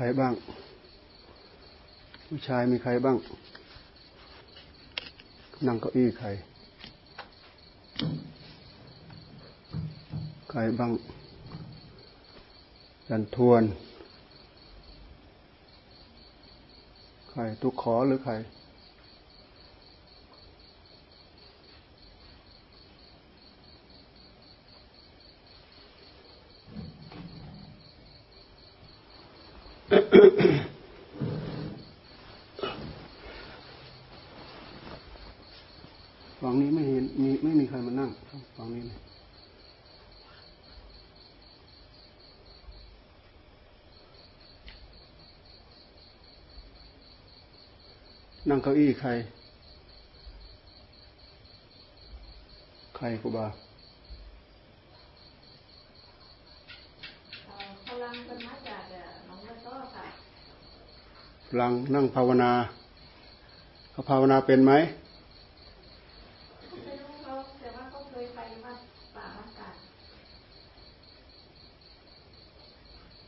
ใครบ้าง ผู้ชายมีใครบ้าง นั่งเก้าอี้ใคร ใครบ้างยันทวน ใครทุกขอหรือใคร ฝั่งนี้ไม่เห็นมีไม่มีใครมานั่งฝั่งนี้เลยนั่งเก้าอี้ใคร ใครกูบาพลังเป็นมาจากน้องโต้ค่ะพลังนั่งภาวนาเขาภาวนาเป็นไหม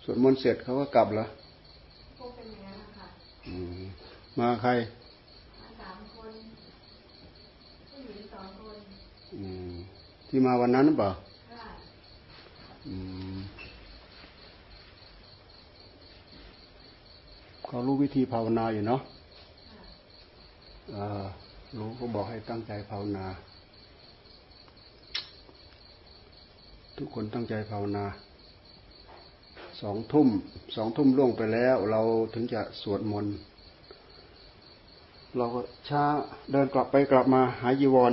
สวดมนต์เสร็จเขาก็กลับเหรอมาใครสามคนผู้หญิงสองคนที่มาวันนั้นหรือเปล่าเขารู้วิธีภาวนาอยู่เนาะรู้ก็บอกให้ตั้งใจภาวนา ทุกคนตั้งใจภาวนา สองทุ่มสองทุ่มล่วงไปแล้ว เราถึงจะสวดมนต์เราก็ช้าเดินกลับไปกลับมาหายีวร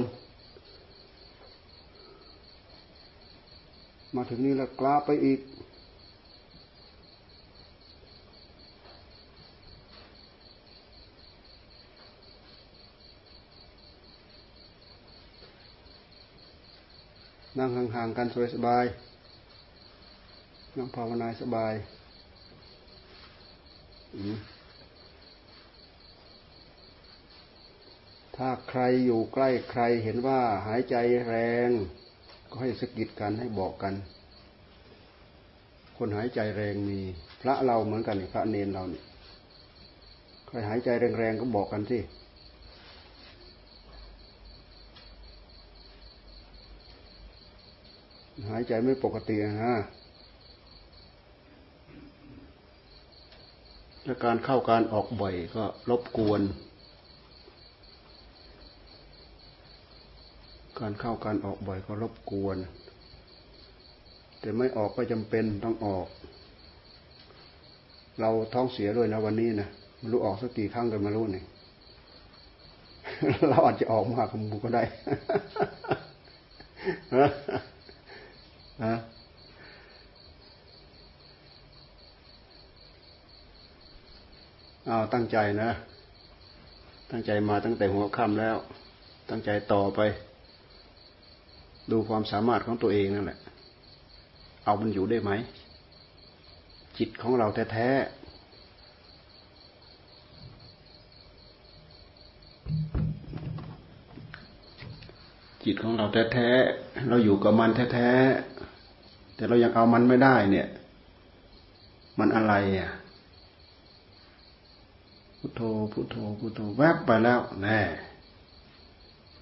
มาถึงนี่แล้วกล้าไปอีก นั่งห่างๆกันสบายๆ นั่งภาวนาสบายถ้าใครอยู่ใกล้ใครเห็นว่าหายใจแรง ก็ให้สกิดกันให้บอกกัน คนหายใจแรงมี พระเราเหมือนกันพระเนนเราเนี่ยใครหายใจแรงๆก็บอกกันสิหายใจไม่ปกตินะ และการเข้าการออกบ่อยก็รบกวน การเข้าการออกบ่อยก็รบกวน แต่ไม่ออกก็จำเป็นต้องออก เราท้องเสียด้วยนะวันนี้นะไม่รู้ออกสักกี่ครั้งกันมารู้นี่เราอาจจะออกมากขมูก็ได้ฮะเอา ตั้งใจนะ ตั้งใจมาตั้งแต่หัวค่ำแล้ว ตั้งใจต่อไป ดูความสามารถของตัวเองนั่นแหละ เอามันอยู่ได้ไหม จิตของเราแท้ๆ จิตของเราแท้ๆ เราอยู่กับมันแท้ๆ แต่เรายังเอามันไม่ได้เนี่ย มันอะไรอะ พุโทโธพุโทโธพุโทโธแวบไปแล้วแน่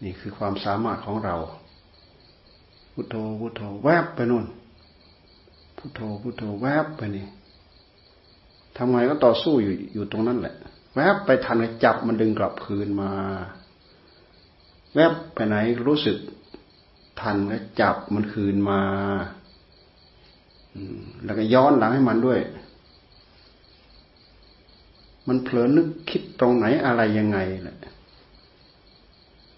นี่คือความสามารถของเรา พุทโธพุทโธแวบไปนู่น พุทโธพุทโธแวบไปนี่ทำไงก็ต่อสู้อยู่อยู่ตรงนั้นแหละ แวบไปทันจับมันดึงกลับคืนมา แวบไปไหนรู้สึกทันก็จับมันคืนมา แล้วก็ย้อนหลังให้มันด้วย มันเผลอนึกคิดตรงไหนอะไรยังไงแหละ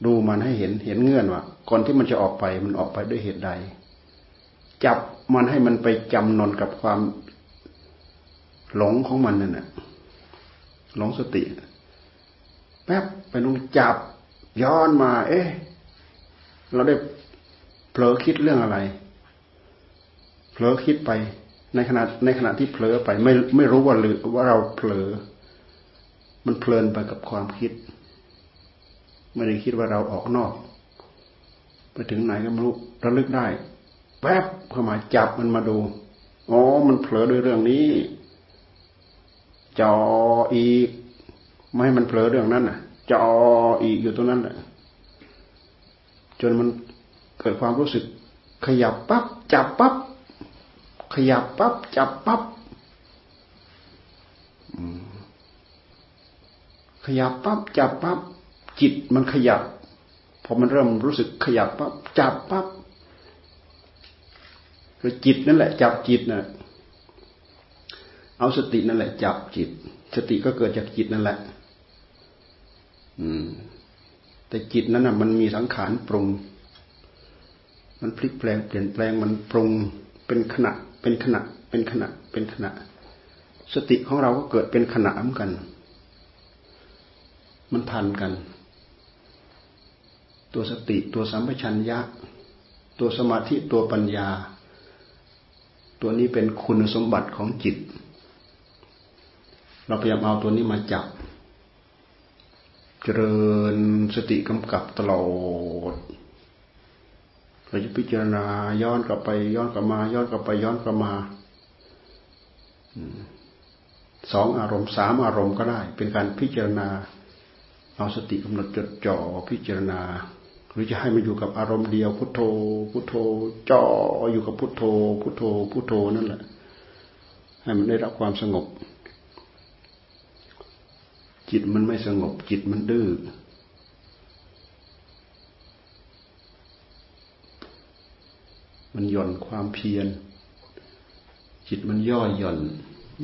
ดูมันให้เห็นเห็นเงื่อนว่าก่อนที่มันจะออกไปมันออกไปด้วยเหตุใด จับมันให้มันไปจำนนกับความหลงของมันนั่นแหละหลงสติ แป๊บไปนุ่งจับย้อนมา เอ๊ะ เราได้เผลอคิดเรื่องอะไรเผลอคิดไปในขณะในขณะที่เผลอไป ไม่ไม่รู้ว่าหรือว่าเราเผลอ มันเพลินไปกับความคิด ไม่ได้คิดว่าเราออกนอก ไปถึงไหนก็ไม่รู้ระลึกได้ แป๊บเข้ามาจับมันมาดู อ๋อ มันเผลอด้วยเรื่องนี้จออีก ไม่ให้มันเผลอเรื่องนั้นน่ะจออีกอยู่ตรงนั้นแหละจนมันเกิดความรู้สึก ขยับปั๊บจับปั๊บขยับปั๊บจับปั๊บ ขยับปั๊บจับปั๊บจิตมันขยับพอมันเริ่มรู้สึกขยับปั๊บจับปั๊บคือจิตนั่นแหละ จับจิตนะเอาสตินั่นแหละ จับจิต สติก็เกิดจากจิตนั่นแหละ อืม แต่จิตนั้นน่ะมันมีสังขารปรุง มันพลิกแปลงเปลี่ยนแปลงมันปรุงเป็นขณะ เป็นขณะ เป็นขณะ เป็นขณะ สติของเราก็เกิดเป็นขณะเหมือนกัน มันพันกัน ตัวสติตัวสัมปชัญญะ ตัวสมาธิตัวปัญญา ตัวนี้เป็นคุณสมบัติของจิต เราพยายามเอาตัวนี้มาจับ เจริญสติกำกับตลอดเราจะพิจารณาย้อนกลับไปย้อนกลับมา ย้อนกลับไปย้อนกลับมาสองอารมณ์สามอารมณ์ก็ได้ เป็นการพิจารณา เอาสติกำหนดจดจ่อพิจารณา หรือจะให้มันอยู่กับอารมณ์เดียวพุทโธ พุทโธจ่ออยู่กับพุทโธ พุทโธ พุทโธนั่นแหละ ให้มันได้รับความสงบ จิตมันไม่สงบจิตมันดื้อมันหย่อนความเพียร จิตมันย่อหย่อน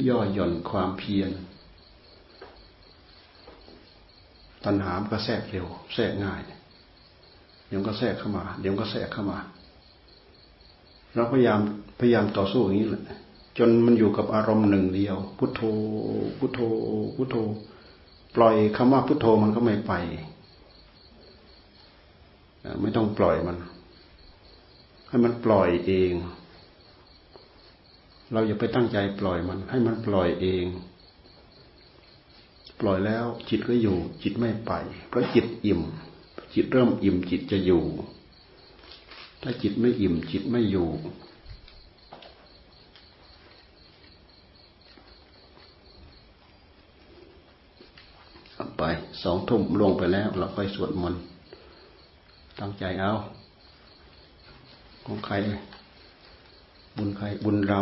ย่อหย่อนความเพียร ตัณหามก็แทรกเร็ว แทรกง่าย เดี๋ยวก็แทรกเข้ามา เดี๋ยวก็แทรกเข้ามา เราพยายามพยายามต่อสู้อย่างนี้แหละจนมันอยู่กับอารมณ์หนึ่งเดียว พุทโธ พุทโธ พุทโธ ปล่อยคำว่าพุทโธมันก็ไม่ไปไม่ต้องปล่อยมัน ให้มันปล่อยเอง เราอย่าไปตั้งใจปล่อยมัน ให้มันปล่อยเอง ปล่อยแล้ว จิตก็อยู่ จิตไม่ไป เพราะจิตอิ่ม จิตเริ่มอิ่มจิตจะอยู่ ถ้าจิตไม่อิ่ม จิตไม่อยู่ ไปสองทุ่มลงไปแล้ว เราค่อยสวดมนต์ตั้งใจเอาของใครบุญใครบุญเรา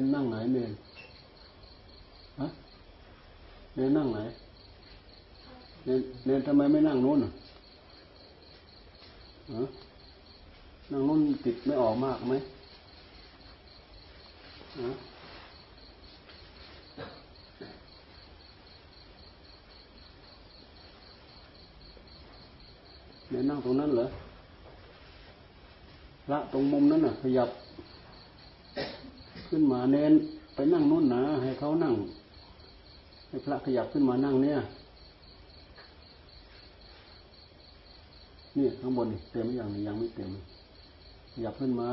นนนั่งไหนเนนฮะเนนนั่งไหนเนนเนนทำไมไม่นั่งนู้นอะนั่งนู้นติดไม่ออกมากไหมเนนนั่งตรงนั้นเหรอละตรงมุมนั้นน่ะ ขยับ ขึ้นมาเน้น ไปนั่งนู่นนะให้เขานั่ง ให้พระขยับขึ้นมานั่งเนี่ยนี่ข้างบนเต็มอย่างนี้ยังไม่เต็มขยับขึ้นมา